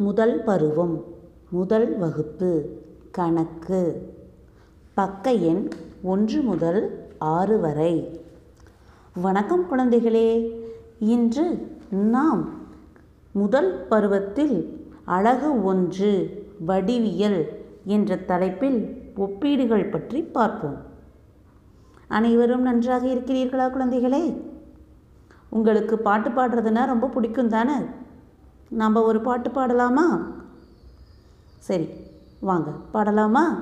முதல் பருவம் முதல் வகுப்பு கணக்கு. பக்க எண் ஒன்று முதல் ஆறு வரை. வணக்கம் குழந்தைகளே இன்று நாம் முதல் பருவத்தில் அழகு ஒன்று வடிவியல் என்ற தலைப்பில் ஒப்பீடுகள் பற்றி பார்ப்போம். அனைவரும் நன்றாக இருக்கிறீர்களா குழந்தைகளே? உங்களுக்கு பாட்டு பாடுறதுன்னா ரொம்ப பிடிக்கும் தானே நம்ம ஒரு பாட்டு பாடலாமா? சரி வாங்க. பாடலாமா?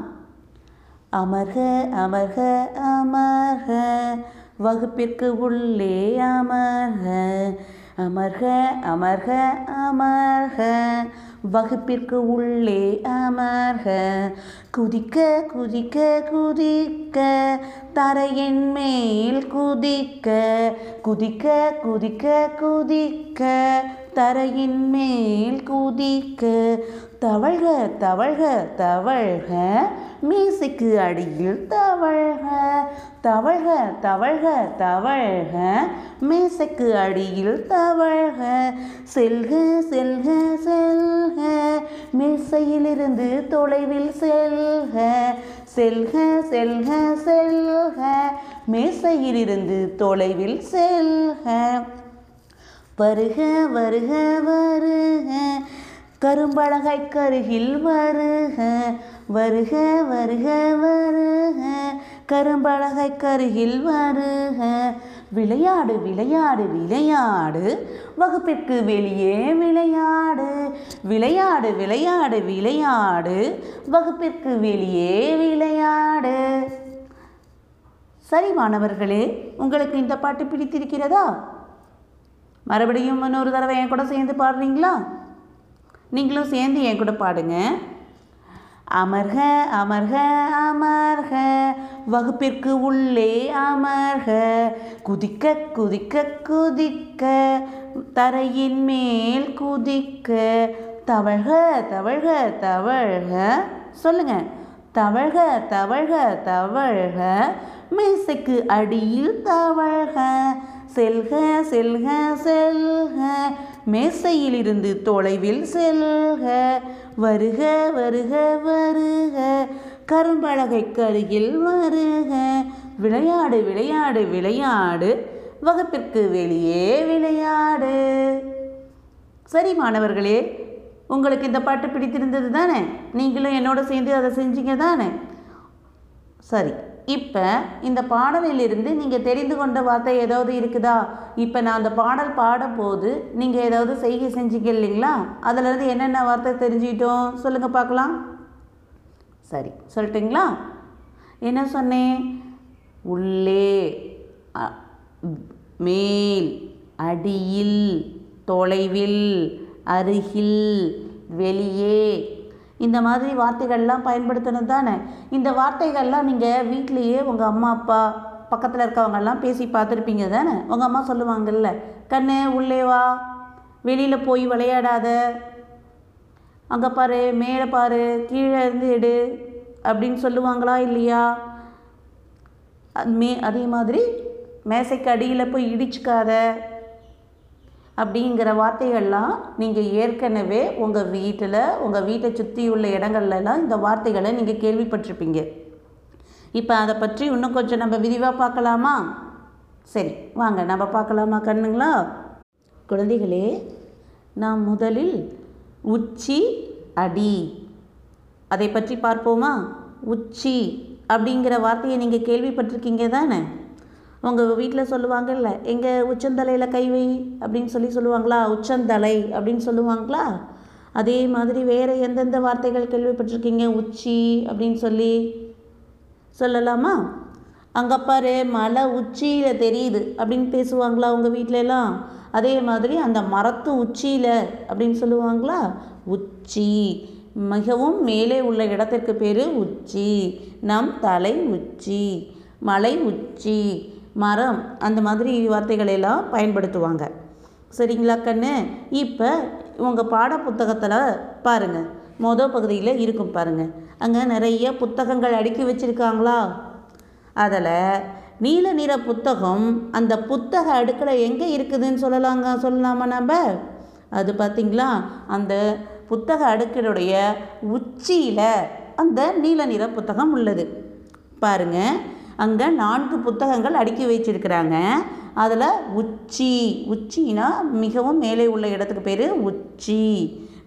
அமர்க அமர்க அமர்க. வகுப்பிற்கு உள்ளே அமர்க. அமர்க அமர்க அமர்க. வகுப்பிற்கு உள்ளே அமர்க. குதிக்க குதிக்க குதிக்க. தரையின் மேல் குதிக்க. குதிக்க குதிக்க குதிக்க. தரையின் மேல் குதிக்க. தவழ்க தவழ்க தவழ்க. மீசைக்கு அடியில் தவழ்க. தவழ்க தவழ்க தவழ்க. மேசைக்கு அடியில் தவழ்க. செல்க செல்க செல்க. மேசையிலிருந்து தொலைவில் செல்க. செல்க செல்க செல்க. மேசையிலிருந்து தொலைவில் செல்க. வருக வருக வருக. கரும்பலகை கருகில் வருக வருக வருக வருக. கரும்பலகை கருகில் வருக. விளையாடு விளையாடு விளையாடு. வகுப்பிற்கு வெளியே விளையாடு. விளையாடு விளையாடு விளையாடு. வகுப்பிற்கு வெளியே விளையாடு. சரி மாணவர்களே உங்களுக்கு இந்த பாட்டு பிடித்திருக்கிறதா? மறுபடியும் இன்னொரு தடவை என் கூட சேர்ந்து பாடுறீங்களா? நீங்களும் சேர்ந்து என் கூட பாடுங்க. அமர்க அமர்க அமர்க வகுப்பிற்கு உள்ளே அமர்க. குதிக்க குதிக்க குதிக்க தரையின் மேல் குதிக்க. தவழ்க தவழ்க தவழ்க. சொல்லுங்க. தவழ்க தவழ்க தவழ்க. மேசைக்கு அடியில் தவழ்க. செல்க செல்க செல்க. மேசையிலிருந்து தொலைவில் செல்க. வருக வருக வருக. கரும்பலகைக்கு அருகில் வருக. விளையாடு விளையாடு விளையாடு. வகுப்பிற்கு வெளியே விளையாடு. சரி மாணவர்களே உங்களுக்கு இந்த பாட்டு பிடித்திருந்தது தானே? நீங்களும் என்னோட சேர்ந்து அதை செஞ்சீங்க தானே? சரி. இப்போ இந்த பாடலிலிருந்து நீங்கள் தெரிந்து கொண்ட வார்த்தை ஏதாவது இருக்குதா? இப்போ நான் அந்த பாடல் பாடும்போது நீங்கள் ஏதாவது செய்கை செஞ்சீங்க இல்லைங்களா? அதிலிருந்து என்னென்ன வார்த்தை தெரிஞ்சுக்கிட்டோம்? சொல்லுங்கள் பார்க்கலாம். சரி சொல்லிட்டுங்களா? என்ன சொன்னேன்? உள்ளே மேல் அடியில் தொலைவில் அருகில் வெளியே இந்த மாதிரி வார்த்தைகள்லாம் பயன்படுத்தணும் தானே? இந்த வார்த்தைகள்லாம் நீங்கள் வீட்லேயே உங்கள் அம்மா அப்பா பக்கத்தில் இருக்கவங்கெல்லாம் பேசி பார்த்துருப்பீங்க தானே? உங்கள் அம்மா சொல்லுவாங்கல்ல கண்ணு உள்ளே வா. வெளியில் போய் விளையாடாத. அங்கே பாரு மேலே பாரு கீழே இருந்து எடு. அப்படின்னு சொல்லுவாங்களா இல்லையா? அது மே அதே மாதிரி மேசைக்கு அடியில் போய் இடிச்சுக்காத. அப்படிங்கிற வார்த்தைகள்லாம் நீங்கள் ஏற்கனவே உங்கள் வீட்டில் உங்கள் வீட்டை சுற்றி உள்ள இடங்கள்லாம் இந்த வார்த்தைகளை நீங்கள் கேள்விப்பட்டிருப்பீங்க. இப்போ அதை பற்றி இன்னும் கொஞ்சம் நம்ம விரிவாக பார்க்கலாமா? சரி வாங்க நம்ம பார்க்கலாமா கண்ணுங்களா? குழந்தைகளே நாம் முதலில் உச்சி அடி. அதை பற்றி பார்ப்போமா? உச்சி அப்படிங்கிற வார்த்தையை நீங்கள் கேள்விப்பட்டிருக்கீங்க தானே? உங்கள் வீட்டில் சொல்லுவாங்கல்ல எங்கள் உச்சந்தலையில் கை வை அப்படின்னு சொல்லி சொல்லுவாங்களா? உச்சந்தலை அப்படின்னு சொல்லுவாங்களா? அதே மாதிரி வேறு எந்தெந்த வார்த்தைகள் கேள்விப்பட்டிருக்கீங்க? உச்சி அப்படின்னு சொல்லி சொல்லலாமா? அங்கே பாரு மலை உச்சியில் தெரியுது அப்படின்னு பேசுவாங்களா உங்கள் வீட்டிலலாம் எல்லாம்? அதே மாதிரி அந்த மரத்து உச்சியில் அப்படின்னு சொல்லுவாங்களா? உச்சி மிகவும் மேலே உள்ள இடத்திற்கு பேர் உச்சி. நம் தலை உச்சி. மலை உச்சி. மரம் அந்த மாதிரி வார்த்தைகளை எல்லாம் பயன்படுத்துவாங்க. சரிங்களா கண்ணு? இப்போ உங்கள் பாட புத்தகத்தில் பாருங்கள் மொதல் பகுதியில் இருக்கும் பாருங்கள் அங்கே நிறைய புத்தகங்கள் அடுக்கி வச்சுருக்காங்களா? அதில் நீல நிற புத்தகம் அந்த புத்தக அடுக்கில் எங்கே இருக்குதுன்னு சொல்லலாங்க சொல்லலாமா நம்ம அது பார்த்தீங்களா அந்த புத்தக அடுக்கினுடைய உச்சியில் அந்த நீல நிற புத்தகம் உள்ளது. பாருங்கள் அங்கே நான்கு புத்தகங்கள் அடுக்கி வச்சிருக்கிறாங்க. அதில் உச்சி உச்சினா மிகவும் மேலே உள்ள இடத்துக்கு பேர் உச்சி.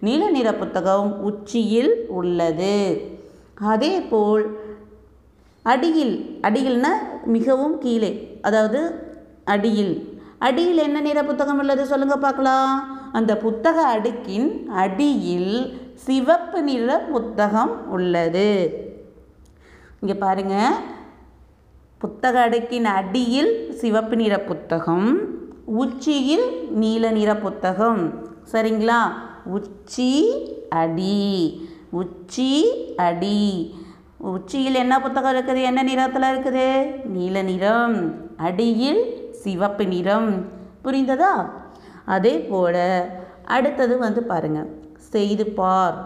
நீல நிற புத்தகம் உச்சியில் உள்ளது. அதே போல் அடியில் அடியில்னா மிகவும் கீழே அதாவது அடியில். அடியில் என்ன நிற புத்தகம் உள்ளது சொல்லுங்கள் பார்க்கலாம். அந்த புத்தக அடுக்கின் அடியில் சிவப்பு நிற புத்தகம் உள்ளது. இங்கே பாருங்க. புத்தக அடுக்கின் அடியில் சிவப்பு நிற புத்தகம் உச்சியில் நீல நிற புத்தகம். சரிங்களா? உச்சி அடி. உச்சி அடி. உச்சியில் என்ன புத்தகம் இருக்குது? என்ன நிறத்தில் இருக்குது? நீல நிறம். அடியில் சிவப்பு நிறம். புரிந்ததா? அதே போல் அடுத்தது வந்து பாருங்கள் செய்து பார்.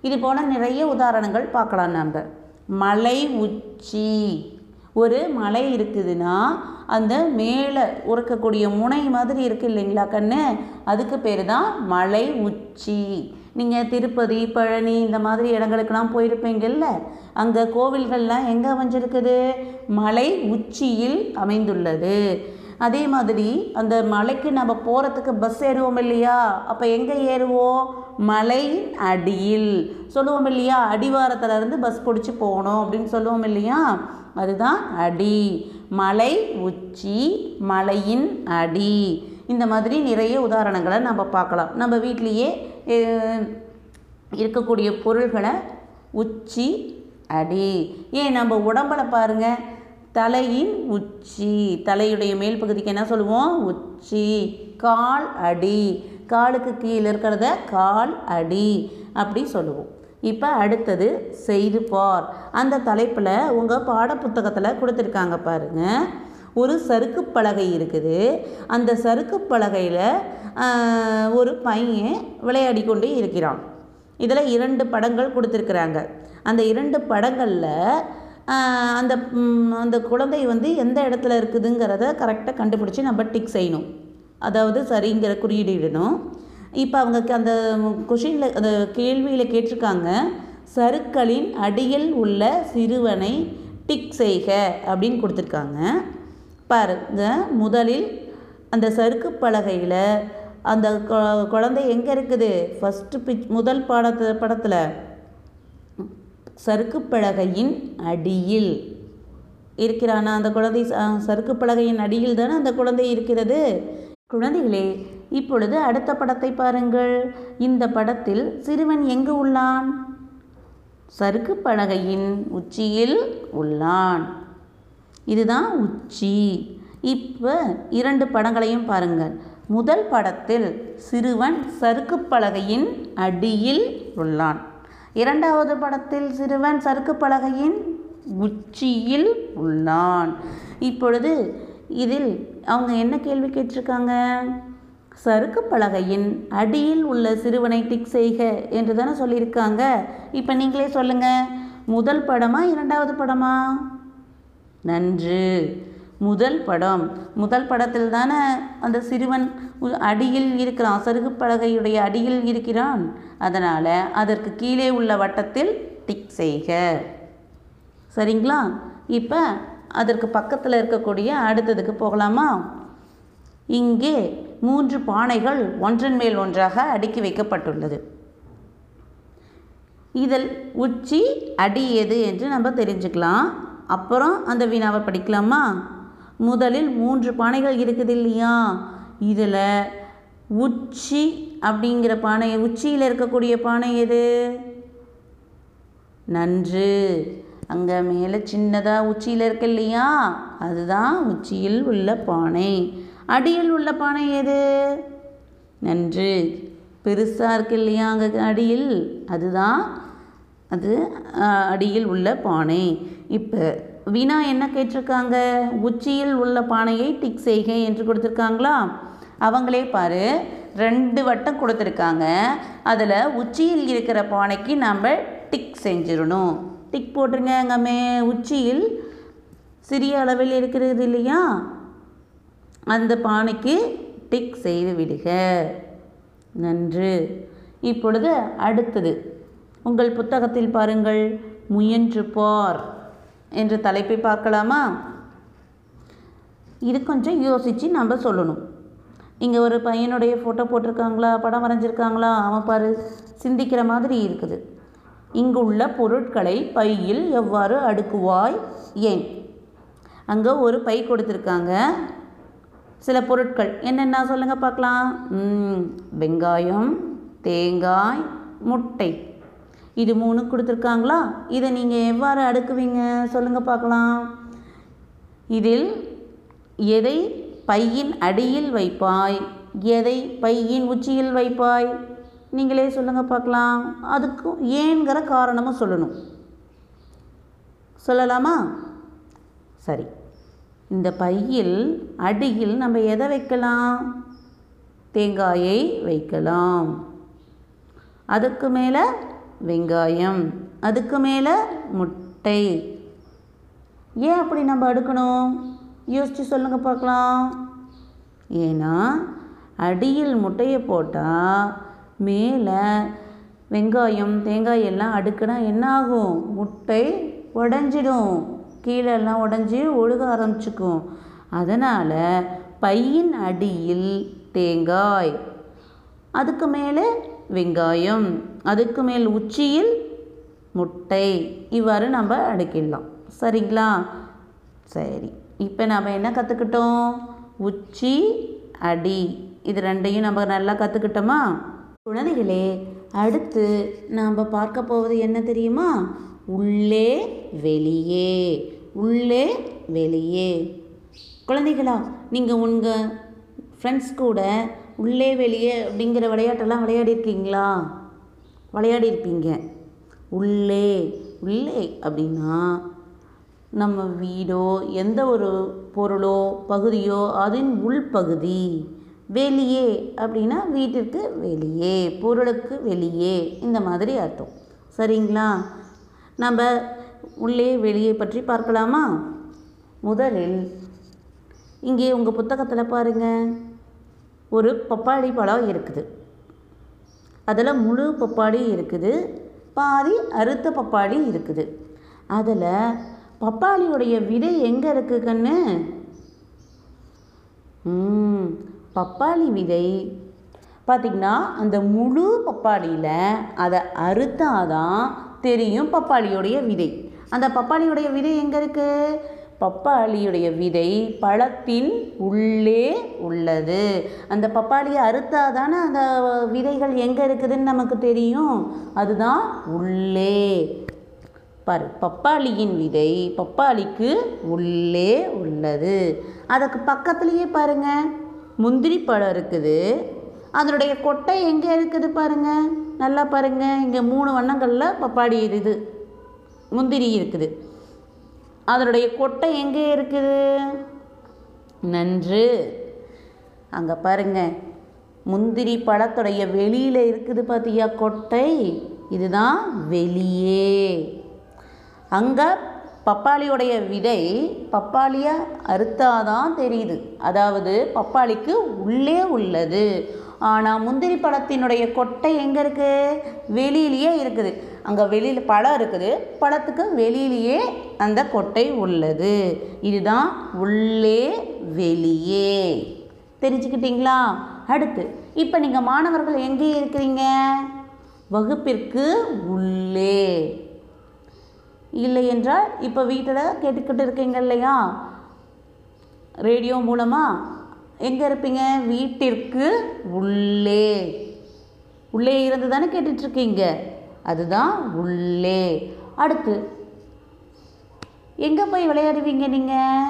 இது போல் நிறைய உதாரணங்கள் பார்க்கலாம் நம்ம மலை உச்சி. ஒரு மலை இருக்குதுன்னா அந்த மேலே உறக்கக்கூடிய முனை மாதிரி இருக்கு இல்லைங்களா கண்ணு? அதுக்கு பேர் தான் மலை உச்சி. நீங்கள் திருப்பதி பழனி இந்த மாதிரி இடங்களுக்கெல்லாம் போயிருப்பீங்கல்ல? அங்கே கோவில்கள்லாம் எங்கே அமைஞ்சிருக்குது? மலை உச்சியில் அமைந்துள்ளது. அதே மாதிரி அந்த மலைக்கு நம்ம போகிறதுக்கு பஸ் ஏறுவோம் இல்லையா? அப்போ எங்கே ஏறுவோம்? மலை அடியில். சொல்லுவோம் இல்லையா? அடிவாரத்துல இருந்து பஸ் பிடிச்சி போகணும் அப்படின்னு சொல்லுவோம் இல்லையா? அதுதான் அடி. மலை உச்சி மலையின் அடி. இந்த மாதிரி நிறைய உதாரணங்களை நம்ம பார்க்கலாம். நம்ம வீட்லேயே இருக்கக்கூடிய பொருள்களை உச்சி அடி. ஏன் நம்ம உடம்புல பாருங்க தலையின் உச்சி. தலையுடைய மேல் பகுதிக்கு என்ன சொல்லுவோம்? உச்சி. கால் அடி. காலுக்கு கீழே இருக்கிறத கால் அடி அப்படி சொல்லுவோம். இப்போ அடுத்தது செய்து பார். அந்த தலைப்பில் உங்கள் பாடப்புத்தகத்தில் கொடுத்துருக்காங்க பாருங்க. ஒரு சறுக்கு பலகை இருக்குது. அந்த சறுக்கு பலகையில் ஒரு பையன் விளையாடி கொண்டு இருக்கிறான். இதில் இரண்டு படங்கள் கொடுத்துருக்குறாங்க. அந்த இரண்டு படங்களில் அந்த அந்த குழந்தை வந்து எந்த இடத்துல இருக்குதுங்கிறத கரெக்டாக கண்டுபிடிச்சி நம்ம டிக் செய்யணும். அதாவது சரிங்கிற குறியீடு இடணும். இப்போ அவங்க அந்த கொஷினில் அந்த கேள்வியில் கேட்டிருக்காங்க. சருக்களின் அடியில் உள்ள சிறுவனை டிக் செய்க அப்படின்னு கொடுத்துருக்காங்க. பாருங்க முதலில் அந்த சறுக்கு பலகையில் அந்த கொ- குழந்தை எங்கே இருக்குது? ஃபஸ்ட்டு பிச் முதல் பாடத்து படத்தில். சறுக்கு பலகையின் அடியில். இருக்கிறானா அந்த குழந்தை? சறுக்கு பலகையின் அடியில் தானே அந்த குழந்தை இருக்கிறது? குழந்தைகளே இப்பொழுது அடுத்த படத்தை பாருங்கள். இந்த படத்தில் சிறுவன் எங்கு உள்ளான்? சறுக்கு பலகையின் உச்சியில் உள்ளான். இதுதான் உச்சி. இப்போ இரண்டு படங்களையும் பாருங்கள். முதல் படத்தில் சிறுவன் சறுக்கு பலகையின் அடியில் உள்ளான். இரண்டாவது படத்தில் சிறுவன் சறுக்கு பலகையின் உச்சியில் உள்ளான். இப்பொழுது இதில் அவங்க என்ன கேள்வி கேட்டிருக்காங்க? சறுக்கு பலகையின் அடியில் உள்ள சிறுவனை டிக் செய்க என்று தானே சொல்லியிருக்காங்க. இப்போ நீங்களே சொல்லுங்கள் முதல் படமா இரண்டாவது படமா? நன்று. முதல் படம். முதல் படத்தில் தானே அந்த சிறுவன் அடியில் இருக்கிறான் சருகு பலகையுடைய அடியில் இருக்கிறான். அதனால் அதற்கு கீழே உள்ள வட்டத்தில் டிக் செய்க. சரிங்களா? இப்போ அதற்கு பக்கத்தில் இருக்கக்கூடிய அடுத்ததுக்கு போகலாமா? இங்கே மூன்று பானைகள் ஒன்றன் மேல் ஒன்றாக அடுக்கி வைக்கப்பட்டுள்ளது. இதில் உச்சி அடி எது என்று நம்ம தெரிஞ்சுக்கலாம். அப்புறம் அந்த வினாவை படிக்கலாமா? முதலில் மூன்று பானைகள் இருக்குது இல்லையா? இதில் உச்சி அப்படிங்கிற பானை உச்சியில் இருக்கக்கூடிய பானை எது? நன்று. அங்கே மேலே சின்னதாக உச்சியில் இருக்கு இல்லையா? அதுதான் உச்சியில் உள்ள பானை. அடியில் உள்ள பானை எது? நன்று. பெருசாக இருக்கு இல்லையா அங்கே அடியில்? அதுதான். அது அடியில் உள்ள பானை. இப்போ வினா என்ன கேட்டிருக்காங்க? உச்சியில் உள்ள பானையை டிக் செய்க என்று கொடுத்துருக்காங்களா? அவங்களே பாரு ரெண்டு வட்டம் கொடுத்துருக்காங்க. அதில் உச்சியில் இருக்கிற பானைக்கு நம்ம டிக் செஞ்சிடணும். டிக் போட்டுருங்க அங்கே மே உச்சியில். சிறிய அளவில் இருக்கிறது இல்லையா? அந்த பானைக்கு டிக் செய்து விடுக. நன்று. இப்பொழுது அடுத்தது. உங்கள் புத்தகத்தில் பாருங்கள் முயன்று பார் என்ற தலைப்பை பார்க்கலாமா? இது கொஞ்சம் யோசித்து நம்ம சொல்லணும். இங்கே ஒரு பையனுடைய ஃபோட்டோ போட்டிருக்காங்களா? படம் வரைஞ்சிருக்காங்களா? அவன் பாரு சிந்திக்கிற மாதிரி இருக்குது. இங்குள்ள பொருட்களை பையில் எவ்வாறு அடுக்குவாய்? ஏன்? அங்கே ஒரு பை கொடுத்துருக்காங்க. சில பொருட்கள். என்னென்ன சொல்லுங்கள் பார்க்கலாம். வெங்காயம் தேங்காய் முட்டை. இது மூணு கொடுத்துருக்காங்களா? இதை நீங்கள் எவ்வாறு அடுக்குவீங்க? சொல்லுங்கள் பார்க்கலாம். இதில் எதை பையின் அடியில் வைப்பாய்? எதை பையின் உச்சியில் வைப்பாய்? நீங்களே சொல்லுங்கள் பார்க்கலாம். அதுக்கு ஏங்கிற காரணமும் சொல்லணும். சொல்லலாமா? சரி. இந்த பையில் அடியில் நம்ம எதை வைக்கலாம்? தேங்காயை வைக்கலாம். அதுக்கு மேலே வெங்காயம் அதுக்கு மேலே முட்டை. ஏன் அப்படி நம்ம அடுக்கணும்? யோசித்து சொல்லுங்கள் பார்க்கலாம். ஏன்னா அடியில் முட்டையை போட்டால் மேலே வெங்காயம் தேங்காய் எல்லாம் அடுக்குனா என்ன ஆகும் முட்டை உடஞ்சிடும். கீழே எல்லாம் உடஞ்சி ஒழுக ஆரம்பிச்சுக்கும். அதனால் பையின் அடியில் தேங்காய் அதுக்கு மேலே வெங்காயம் அதுக்கு மேல் உச்சியில் முட்டை. இவ்வாறு நம்ம அடுக்கிடலாம். சரிங்களா? சரி. இப்போ நம்ம என்ன கற்றுக்கிட்டோம் உச்சி அடி. இது ரெண்டையும் நம்ம நல்லா கற்றுக்கிட்டோமா குழந்தைகளே அடுத்து நாம் பார்க்க போவது என்ன தெரியுமா? உள்ளே வெளியே. உள்ளே வெளியே. குழந்தைகளா நீங்கள் உங்கள் ஃப்ரெண்ட்ஸ் கூட உள்ளே வெளியே அப்படிங்கிற விளையாட்டெல்லாம் விளையாடிருக்கீங்களா? விளையாடிருப்பீங்க. உள்ளே உள்ளே அப்படின்னா நம்ம வீடோ எந்த ஒரு பொருளோ பகுதியோ அதன் உள்பகுதி வெளியே அப்படின்னா வீட்டிற்கு வெளியே பொருளுக்கு வெளியே இந்த மாதிரி அர்த்தம். சரிங்களா? நம்ம உள்ளே வெளியே பற்றி பார்க்கலாமா? முதலில் இங்கே உங்கள் புத்தகத்தில் பாருங்கள் ஒரு பப்பாளி பழம் இருக்குது. அதில் முழு பப்பாளி இருக்குது. பாதி அறுத்த பப்பாளி இருக்குது. அதில் பப்பாளியுடைய விதை எங்கே இருக்குது கண்ணு? பப்பாளி விதை. பார்த்திங்கன்னா அந்த முழு பப்பாளியில் அதை அறுத்தாதான் தெரியும் பப்பாளியுடைய விதை. அந்த பப்பாளியுடைய விதை எங்கே இருக்குது பப்பாளியுடைய விதை பழத்தின் உள்ளே உள்ளது. அந்த பப்பாளியை அறுத்தாதானே அந்த விதைகள் எங்கே இருக்குதுன்னு நமக்கு தெரியும்? அதுதான் உள்ளே. பாரு பப்பாளியின் விதை பப்பாளிக்கு உள்ளே உள்ளது. அதுக்கு பக்கத்துலேயே பாருங்கள் முந்திரி பழம் இருக்குது. அதனுடைய கொட்டை எங்கே இருக்குது பாருங்கள் நல்லா பாருங்கள் இங்கே மூணு வண்ணங்களில் பப்பாளி இருக்குது. முந்திரி இருக்குது. அதனுடைய கொட்டை எங்கே இருக்குது? நன்று. அங்கே பாருங்கள் முந்திரி பழத்துடைய வெளியில் இருக்குது பார்த்தியா கொட்டை? இதுதான் வெளியே. அங்கே பப்பாளியுடைய விதை பப்பாளியை அறுத்தாதான் தெரியுது. அதாவது பப்பாளிக்கு உள்ளே உள்ளது. ஆனால் முந்திரி பழத்தினுடைய கொட்டை எங்கே இருக்குது வெளியிலேயே இருக்குது. அங்கே வெளியில் பழம் இருக்குது. பழத்துக்கு வெளியிலேயே அந்த கொட்டை உள்ளது. இதுதான் உள்ளே வெளியே. தெரிஞ்சுக்கிட்டீங்களா? அடுத்து இப்போ நீங்கள் மாணவர்கள் எங்கே இருக்கிறீங்க? வகுப்பிற்கு உள்ளே. இல்லை என்றால் இப்போ வீட்டில் கேட்டுக்கிட்டு இருக்கீங்க இல்லையா? ரேடியோ மூலமாக எங்கே இருப்பீங்க? வீட்டிற்கு உள்ளே. உள்ளே இருந்து தானே கேட்டுட்ருக்கீங்க? அதுதான் உள்ளே. அடுத்து எங்கே போய் விளையாடுவீங்க நீங்கள்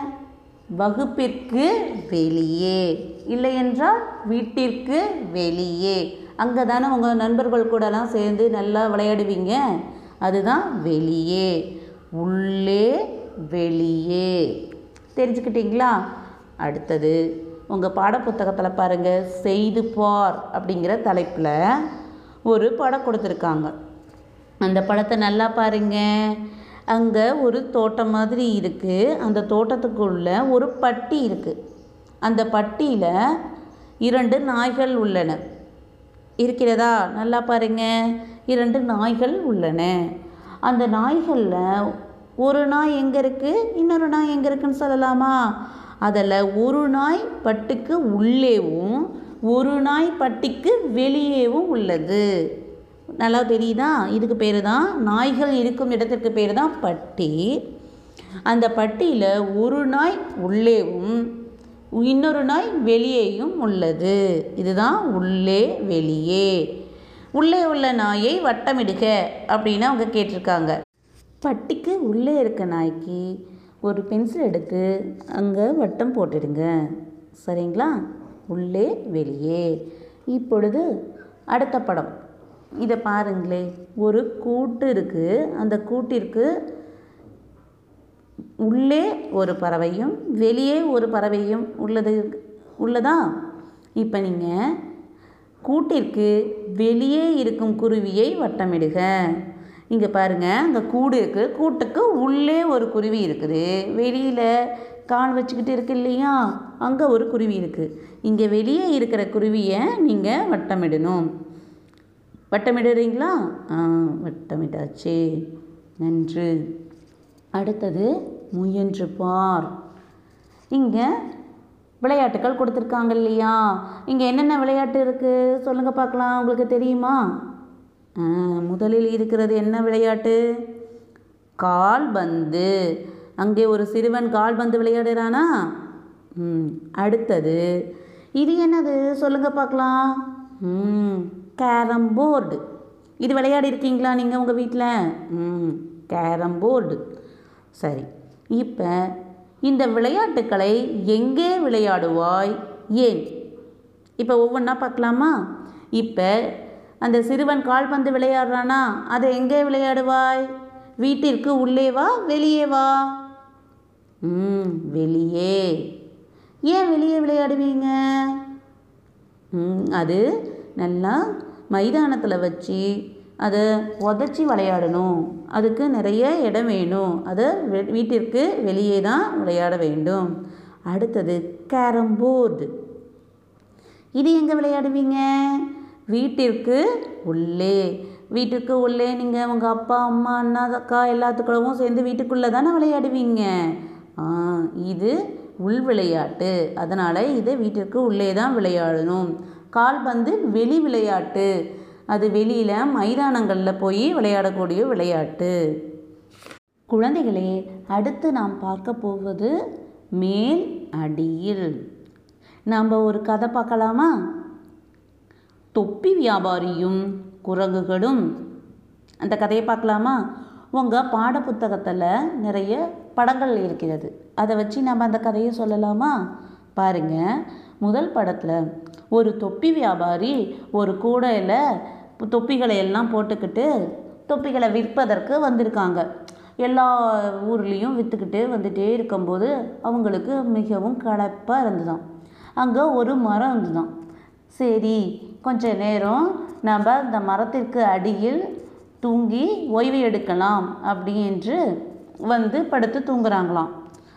வகுப்பிற்கு வெளியே. இல்லை என்றால் வீட்டிற்கு வெளியே. அங்கே தானே உங்கள் நண்பர்கள் கூடலாம் சேர்ந்து நல்லா விளையாடுவீங்க? அதுதான் வெளியே. உள்ளே வெளியே. தெரிஞ்சுக்கிட்டீங்களா? அடுத்தது உங்கள் பாடப்புத்தகத்தில் பாருங்கள் செய்து பார் அப்படிங்கிற தலைப்பில் ஒரு படம் கொடுத்துருக்காங்க. அந்த படத்தை நல்லா பாருங்கள் அங்கே ஒரு தோட்டம் மாதிரி இருக்குது அந்த தோட்டத்துக்குள்ள ஒரு பட்டி இருக்குது அந்த பட்டியில் இரண்டு நாய்கள் உள்ளன. இருக்கிறதா? நல்லா பாருங்க. இரண்டு நாய்கள் உள்ளன. அந்த நாய்களில் ஒரு நாய் எங்கே இருக்குது இன்னொரு நாய் எங்கே இருக்குன்னு சொல்லலாமா? அதில் ஒரு நாய் பட்டுக்கு உள்ளேவும் ஒரு நாய் பட்டிக்கு வெளியேவும் உள்ளது. நல்லா தெரியுதா? இதுக்கு பேர் தான் நாய்கள் இருக்கும் இடத்திற்கு பேர் தான் பட்டி. அந்த பட்டியில் ஒரு நாய் உள்ளேவும் இன்னொரு நாய் வெளியேயும் உள்ளது. இதுதான் உள்ளே வெளியே. உள்ளே உள்ள நாயை வட்டமிடுக அப்படின்னு அவங்க கேட்டிருக்காங்க. பட்டிக்கு உள்ளே இருக்க நாய்க்கு ஒரு பென்சில் எடுத்து அங்கே வட்டம் போட்டுடுங்க. சரிங்களா? உள்ளே வெளியே. இப்பொழுது அடுத்த படம். இதை பாருங்களே. ஒரு கூட்டு இருக்குது அந்த கூட்டிற்கு உள்ளே ஒரு பறவையும் வெளியே ஒரு பறவையும் உள்ளது உள்ளதா? இப்போ நீங்கள் கூட்டிற்கு வெளியே இருக்கும் குருவியை வட்டமிடுக. இங்கே பாருங்கள் அங்கே கூடு இருக்குது கூட்டுக்கு உள்ளே ஒரு குருவி இருக்குது. வெளியில் கால் வச்சுக்கிட்டு இருக்கு இல்லையா? அங்கே ஒரு குருவி இருக்குது இங்கே வெளியே இருக்கிற குருவியை நீங்கள் வட்டமிடணும். வட்டமிடுறீங்களா? ஆ வட்டமிட்டாச்சு. நன்று. அடுத்தது முயன்று பார். இங்கே விளையாட்டுகள் கொடுத்துருக்காங்க இல்லையா? இங்கே என்னென்ன விளையாட்டு இருக்குது சொல்லுங்கள் பார்க்கலாம். உங்களுக்கு தெரியுமா? முதலில் இருக்கிறது என்ன விளையாட்டு? கால்பந்து அங்கே ஒரு சிறுவன் கால்பந்து விளையாடுறானா? ம் அடுத்தது. இது என்னது? சொல்லுங்கள் பார்க்கலாம். ம் கேரம் போர்டு. இது விளையாடி இருக்கீங்களா நீங்கள் உங்கள் வீட்டில் ம் கேரம் போர்டு. சரி இப்போ இந்த விளையாட்டுக்களை எங்கே விளையாடுவாய்? ஏன்? இப்போ ஒவ்வொன்றா பார்க்கலாமா? இப்போ அந்த சிறுவன் கால்பந்து விளையாடுறானா? அதை எங்கே விளையாடுவாய்? வீட்டிற்கு உள்ளே வா வெளியே வா. ம் வெளியே. ஏன் வெளியே விளையாடுவீங்க? ம், அது நல்லா மைதானத்தில் வச்சு அதை உதச்சி விளையாடணும். அதுக்கு நிறைய இடம் வேணும். அதை வெ- வீட்டிற்கு வெளியே தான் விளையாட வேண்டும். அடுத்தது கேரம் போர்டு. இது எங்கே விளையாடுவீங்க? வீட்டிற்கு உள்ளே. வீட்டுக்கு உள்ளே நீங்கள் உங்கள் அப்பா அம்மா அண்ணா அக்கா எல்லாத்துக்கூடவும் சேர்ந்து வீட்டுக்குள்ளே தானே விளையாடுவீங்க? ஆ இது உள் விளையாட்டு. அதனால் இது வீட்டிற்கு உள்ளே தான் விளையாடணும். கால்பந்து வெளி விளையாட்டு. அது வெளியில் மைதானங்களில் போய் விளையாடக்கூடிய விளையாட்டு. குழந்தைகளே அடுத்து நாம் பார்க்க போவது மேல் அடியில். நாம் ஒரு கதை பார்க்கலாமா? தொப்பி வியாபாரியும் குரங்குகளும். அந்த கதையை பார்க்கலாமா? உங்கள் பாடப்புத்தகத்தில் நிறைய படங்கள் இருக்கிறது. அதை வச்சு நம்ம அந்த கதையை சொல்லலாமா? பாருங்க. முதல் படத்தில் ஒரு தொப்பி வியாபாரி ஒரு கூடையில் தொப்பிகளை எல்லாம் போட்டுக்கிட்டு தொப்பிகளை விற்பதற்கு வந்திருக்காங்க. எல்லா ஊர்லேயும் விற்றுக்கிட்டு வந்துகிட்டே இருக்கும்போது அவங்களுக்கு மிகவும் களைப்பாக இருந்துதான் அங்கே ஒரு மரம் இருந்துதான் சரி கொஞ்ச நேரம் நம்ம இந்த மரத்திற்கு அடியில் தூங்கி ஓய்வு எடுக்கலாம் அப்படி என்று வந்து படுத்து தூங்குறாங்களாம்.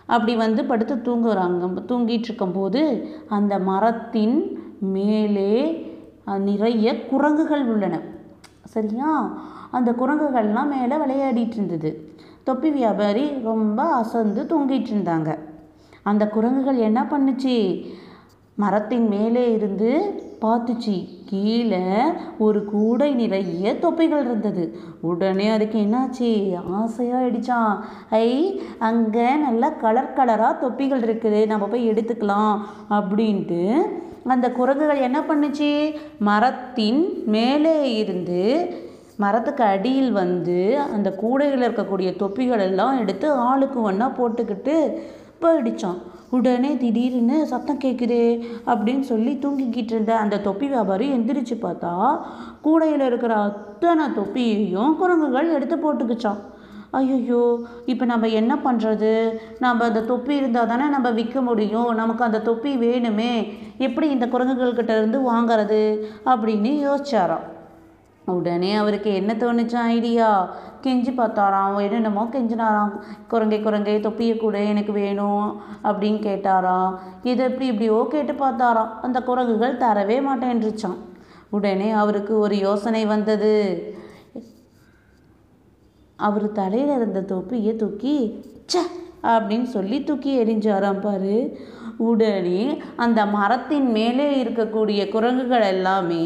அப்படி வந்து படுத்து தூங்குறாங்க தூங்கிட்டு இருக்கும்போது அந்த மரத்தின் மேலே நிறைய குரங்குகள் உள்ளன. சரியா? அந்த குரங்குகள்லாம் மேலே விளையாடிட்டு இருந்தது. தொப்பி வியாபாரி ரொம்ப அசந்து தூங்கிட்டு இருந்தாங்க. அந்த குரங்குகள் என்ன பண்ணுச்சு? மரத்தின் மேலே இருந்து பார்த்துச்சு. கீழே ஒரு கூடை நிறைய தொப்பிகள் இருந்தது. உடனே அதுக்கு என்னாச்சு? ஆசையாகிடுச்சான் ஐ அங்கே நல்லா கலர் கலராக தொப்பிகள் இருக்குது. நம்ம போய் எடுத்துக்கலாம் அப்படின்ட்டு அந்த குரங்குகள் என்ன பண்ணுச்சு? மரத்தின் மேலே இருந்து மரத்துக்கு அடியில் வந்து அந்த கூடையில் இருக்கக்கூடிய தொப்பிகள் எல்லாம் எடுத்து ஆளுக்கு ஒன்றா போட்டுக்கிட்டு அடித்தான் உடனே திடீர்னு சத்தம் கேட்குதே அப்படின்னு சொல்லி தூங்கிக்கிட்டு இருந்த அந்த தொப்பி வியாபாரி எந்திரிச்சு பார்த்தா கூடையில் இருக்கிற அத்தனை தொப்பியையும் குரங்குகள் எடுத்து போட்டுக்குச்சான் ஐயோ இப்போ நம்ம என்ன பண்ணுறது நம்ம அந்த தொப்பி இருந்தால் தானே நம்ம விற்க முடியும். நமக்கு அந்த தொப்பி வேணுமே. எப்படி இந்த குரங்குகள்கிட்ட இருந்து வாங்குறது? அப்படின்னு யோசிச்சாராம். உடனே அவருக்கு என்ன தோணுச்சு ஐடியா? கெஞ்சி பார்த்தாராம். என்னென்னமோ கெஞ்சினாராம். குரங்கை குரங்கை தொப்பியை கூட எனக்கு வேணும் அப்படின்னு கேட்டாராம். இது எப்படி இப்படியோ கேட்டு பார்த்தாராம். அந்த குரங்குகள் தரவே மாட்டேன்ருச்சான் உடனே அவருக்கு ஒரு யோசனை வந்தது. அவர் தலையில் இருந்த தொப்பியை தூக்கி ச அப்படின்னு சொல்லி தூக்கி எரிஞ்சாராம் பாரு. உடனே அந்த மரத்தின் மேலே இருக்கக்கூடிய குரங்குகள் எல்லாமே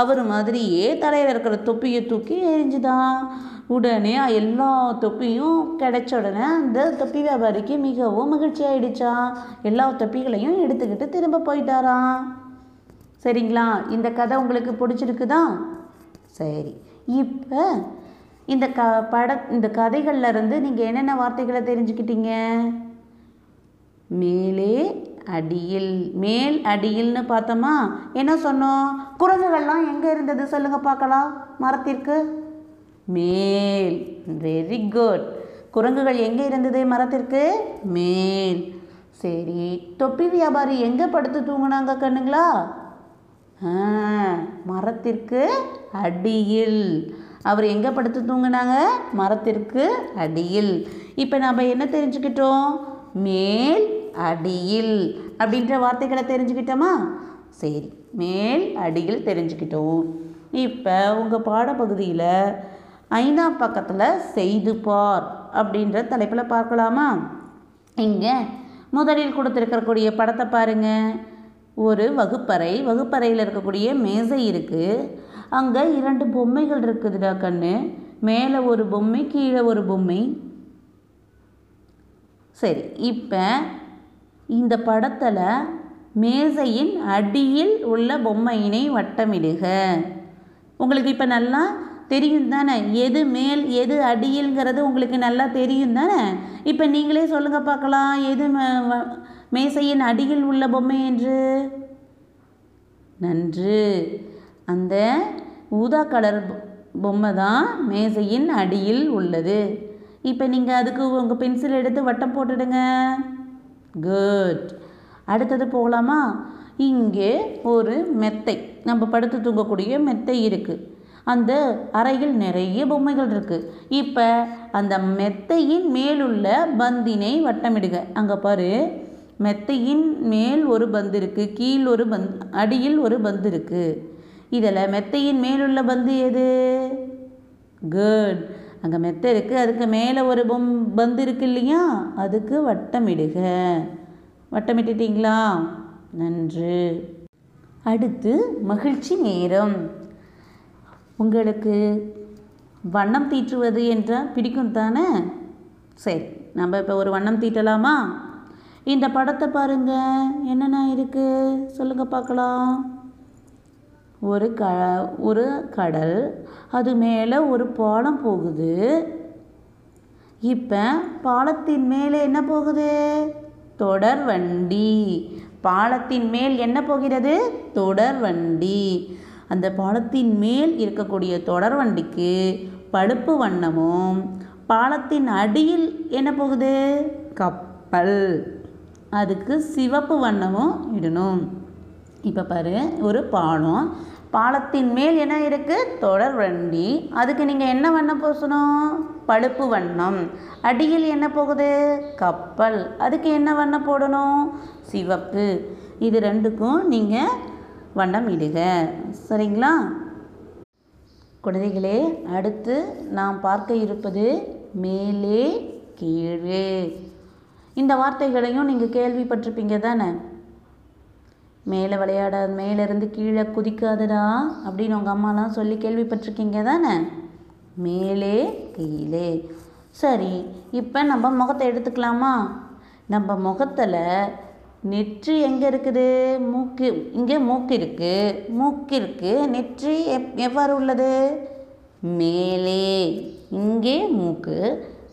அவர் மாதிரியே தலையில் இருக்கிற தொப்பியை தூக்கி எரிஞ்சுதான் உடனே எல்லா தொப்பியும் கிடைச்ச உடனே அந்த தொப்பி வியாபாரிக்கு மிகவும் மகிழ்ச்சி ஆயிடுச்சா. எல்லா தொப்பிகளையும் எடுத்துக்கிட்டு திரும்ப போயிட்டாராம் சரிங்களா? இந்த கதை உங்களுக்கு பிடிச்சிருக்குதா? சரி. இப்போ இந்த க பட இந்த கதைகள்லேருந்து நீங்கள் என்னென்ன வார்த்தைகளை தெரிஞ்சுக்கிட்டீங்க? மேலே அடியில். மேல் அடியில்னு பார்த்தோமா? என்ன சொன்னோம்? குரங்குகள்லாம் எங்கே இருந்தது சொல்லுங்க பார்க்கலாம் மரத்திற்கு. மேல். வெரி குட் குரங்குகள் எங்கே இருந்தது மரத்திற்கு? மேல். சரி. தொப்பி வியாபாரி எங்கே படுத்து தூங்கினாங்க கண்ணுங்களா? ஆ, மரத்திற்கு அடியில். அவர் எங்கே படுத்து தூங்கினாங்க? மரத்திற்கு அடியில். இப்போ நாம் என்ன தெரிஞ்சுக்கிட்டோம்? மேல் அடியில் அப்படின்ற வார்த்தைகளை தெரிஞ்சுக்கிட்டோமா? சரி மேல் அடியில் தெரிஞ்சுக்கிட்டோம். இப்போ உங்கள் பாடப்பகுதியில் ஐந்தாம் பக்கத்தில் செய்து பார் அப்படின்ற தலைப்பில் பார்க்கலாமா? இங்கே முதலில் கொடுத்துருக்கக்கூடிய படத்தை பாருங்கள் ஒரு வகுப்பறை வகுப்பறையில் இருக்கக்கூடிய மேசை இருக்குது அங்கே இரண்டு பொம்மைகள் இருக்குதுடா கண்ணு. மேலே ஒரு பொம்மை கீழே ஒரு பொம்மை. சரி இப்போ இந்த படத்தில் மேசையின் அடியில் உள்ள பொம்மையினை வட்டமிடுக. உங்களுக்கு இப்போ நல்லா தெரியும் தானே? எது மேல் எது அடியில்ங்கிறது உங்களுக்கு நல்லா தெரியும் தானே? இப்போ நீங்களே சொல்லுங்கள் பார்க்கலாம் எது மேசையின் அடியில் உள்ள பொம்மை என்று? நன்று. அந்த ஊதா கலர் பொ- பொம்மை தான் மேசையின் அடியில் உள்ளது. இப்போ நீங்கள் அதுக்கு உங்கள் பென்சில் எடுத்து வட்டம் போட்டுடுங்க. குட் அடுத்தது போகலாமா இங்கே ஒரு மெத்தை. நம்ம படுத்து தூங்கக்கூடிய மெத்தை இருக்குது அந்த அறையில் நிறைய பொம்மைகள் இருக்குது இப்போ அந்த மெத்தையின் மேலுள்ள பந்தினை வட்டமிடுக. அங்கே பாரு. மெத்தையின் மேல் ஒரு பந்து இருக்குது கீழ் ஒரு பந்த் அடியில் ஒரு பந்து இருக்குது இதில் மெத்தையின் மேலுள்ள பந்து எது? குட் அங்கே மெத்தை இருக்குது அதுக்கு மேலே ஒரு பொம் பந்து இருக்கு இல்லையா? அதுக்கு வட்டமிடுக. வட்டமிட்டுட்டீங்களா? நன்று. அடுத்து மகிழ்ச்சி நேரம். உங்களுக்கு வண்ணம் தீற்றுவது என்றால் பிடிக்கும் தானே? சரி நம்ம இப்போ ஒரு வண்ணம் தீட்டலாமா? இந்த படத்தை பாருங்கள் என்னென்ன இருக்குது சொல்லுங்கள் பார்க்கலாம். ஒரு க ஒரு கடல் அது மேலே ஒரு பாலம் போகுது. இப்போ பாலத்தின் மேலே என்ன போகுது? தொடர் வண்டி. பாலத்தின் மேல் என்ன போகிறது? தொடர் வண்டி. அந்த பாலத்தின் மேல் இருக்கக்கூடிய தொடர் வண்டிக்கு பழுப்பு வண்ணமும் பாலத்தின் அடியில் என்ன போகுது? கப்பல். அதுக்கு சிவப்பு வண்ணமும் இடணும். இப்போ பாரு ஒரு பாலம். பாலத்தின் மேல் என்ன இருக்குது தொடர் வண்டி. அதுக்கு நீங்கள் என்ன வண்ணம் பூசணும்? பழுப்பு வண்ணம். அடியில் என்ன போகுது? கப்பல். அதுக்கு என்ன வண்ணம் போடணும்? சிவப்பு. இது ரெண்டுக்கும் நீங்கள் வண்ணம் இடுக. சரிங்களா? குழந்தைகளே அடுத்து நாம் பார்க்க இருப்பது மேலே கீழே. இந்த வார்த்தைகளையும் நீங்கள் கேள்விப்பட்டிருப்பீங்க தானே? மேலே விளையாடாது மேலேருந்து கீழே குதிக்காதடா அப்படின்னு உங்கள் அம்மாலாம் சொல்லி கேள்விப்பட்டிருக்கீங்க தானே? மேலே கீழே. சரி இப்போ நம்ம முகத்தை எடுத்துக்கலாமா? நம்ம முகத்தில் நெற்றி எங்கே இருக்குது? மூக்கு இங்கே மூக்கு இருக்குது மூக்கிற்கு நெற்றி எப் எவ்வாறு உள்ளது? மேலே இங்கே மூக்கு.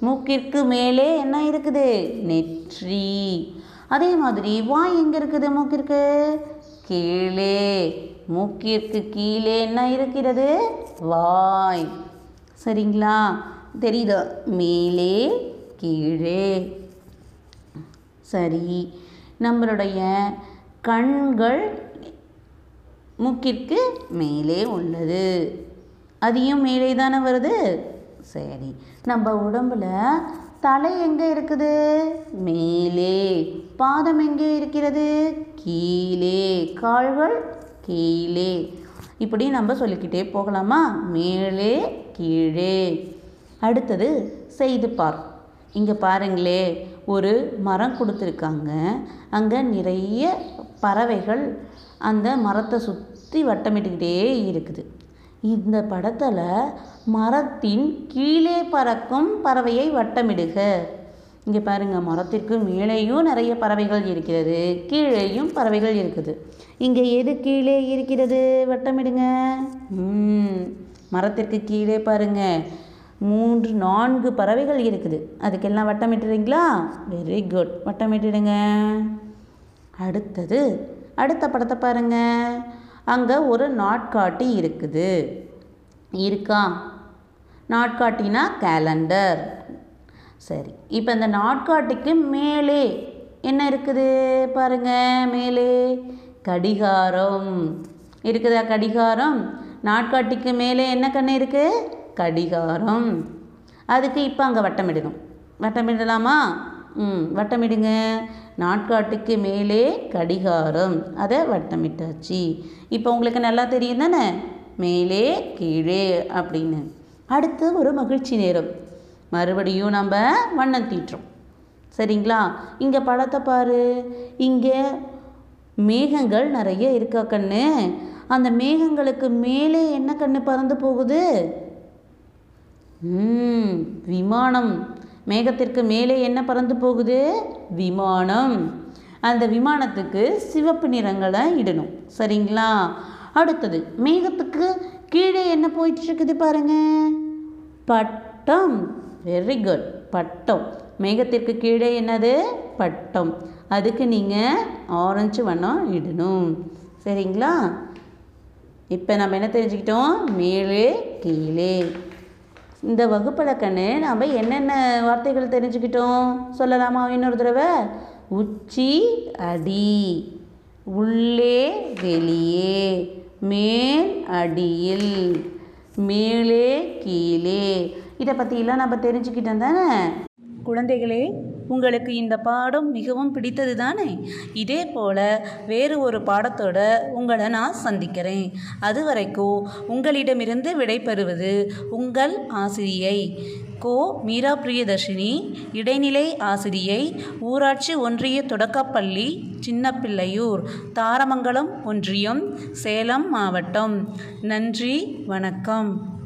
மூக்கிற்கு மேலே என்ன இருக்குது? நெற்றி. அதே மாதிரி வாய் எங்கே இருக்குது மூக்கிற்கு? கீழே. மூக்கிற்கு கீழே என்ன இருக்கிறது? வாய். சரிங்களா? தெரியுதா? மேலே கீழே. சரி. நம்மளுடைய கண்கள் மூக்கிற்கு மேலே உள்ளது. அதையும் மேலே தானே வருது? சரி. நம்ம உடம்பில் தலை எங்கே இருக்குது? மேலே. பாதம் எங்கே இருக்கிறது? கீழே. கால்கள் கீழே. இப்படி நம்ம சொல்லிக்கிட்டே போகலாமா? மேலே கீழே. அடுத்தது செய்து பார். இங்கே பாருங்களே ஒரு மரம் கொடுத்துருக்காங்க. அங்கே நிறைய பறவைகள் அந்த மரத்தை சுற்றி வட்டமிட்டுக்கிட்டே இருக்குது. இந்த படத்தில் மரத்தின் கீழே பறக்கும் பறவையை வட்டமிடுக. இங்கே பாருங்கள் மரத்திற்கு மேலேயும் நிறைய பறவைகள் இருக்கிறது கீழேயும் பறவைகள் இருக்குது. இங்கே எது கீழே இருக்கிறது? வட்டமிடுங்க. ம், மரத்திற்கு கீழே பாருங்கள் மூன்று நான்கு பறவைகள் இருக்குது. அதுக்கெல்லாம் வட்டமிட்டுறீங்களா? Very good வட்டமிட்டுடுங்க. அடுத்தது அடுத்த படத்தை பாருங்க. அங்கே ஒரு நாட்காட்டி இருக்குது. இருக்கா? நாட்காட்டினா கேலண்டர் சரி இப்போ இந்த நாட்காட்டிக்கு மேலே என்ன இருக்குது பாருங்க மேலே கடிகாரம். இருக்குதா கடிகாரம்? நாட்காட்டிக்கு மேலே என்ன கண்ணு இருக்குது கடிகாரம். அதுக்கு இப்போ அங்கே வட்டமிடணும். வட்டமிடலாமா? வட்டமிடுங்க. நாட்காட்டுக்கு மேலே கடிகாரம். அதை வட்டமிட்டாச்சு. இப்போ உங்களுக்கு நல்லா தெரியும் தானே? மேலே கீழே அப்படின்னு. அடுத்து ஒரு மகிழ்ச்சி நேரம். மறுபடியும் நம்ம வண்ணம் தீட்டுறோம். சரிங்களா? இங்கே படத்தை பாரு. இங்கே மேகங்கள் நிறைய இருக்கா கண்ணு? அந்த மேகங்களுக்கு மேலே என்ன கண்ணு பறந்து போகுது? ம் விமானம். மேகத்திற்கு மேலே என்ன பறந்து போகுது? விமானம். அந்த விமானத்துக்கு சிவப்பு நிறங்களை இடணும். சரிங்களா? அடுத்தது மேகத்துக்கு கீழே என்ன போயிட்டு இருக்குது பாருங்க? பட்டம். வெரி குட் பட்டம். மேகத்திற்கு கீழே என்னது? பட்டம். அதுக்கு நீங்கள் ஆரஞ்சு வண்ணம் இடணும். சரிங்களா? இப்போ நம்ம என்ன தெரிஞ்சுக்கிட்டோம்? மேலே கீழே. இந்த வகுப்பில் கண்ணு நாம் என்னென்ன வார்த்தைகள் தெரிஞ்சுக்கிட்டோம்? சொல்லலாமா இன்னொரு தடவை? உச்சி அடி. உள்ளே வெளியே. மேல் அடியில். மேலே கீழே. இதை பற்றியெல்லாம் நம்ம தெரிஞ்சுக்கிட்டோம் தானே? குழந்தைகளே உங்களுக்கு இந்த பாடம் மிகவும் பிடித்தது தானே இதே போல் வேறு ஒரு பாடத்தோட உங்களை நான் சந்திக்கிறேன். அது வரைக்கும் உங்களிடமிருந்து விடைபெறுவது உங்கள் ஆசிரியை கோ மீரா பிரியதர்ஷினி இடைநிலை ஆசிரியை ஊராட்சி ஒன்றிய தொடக்கப்பள்ளி சின்னப்பிள்ளையூர் தாரமங்கலம் ஒன்றியம் சேலம் மாவட்டம். நன்றி வணக்கம்.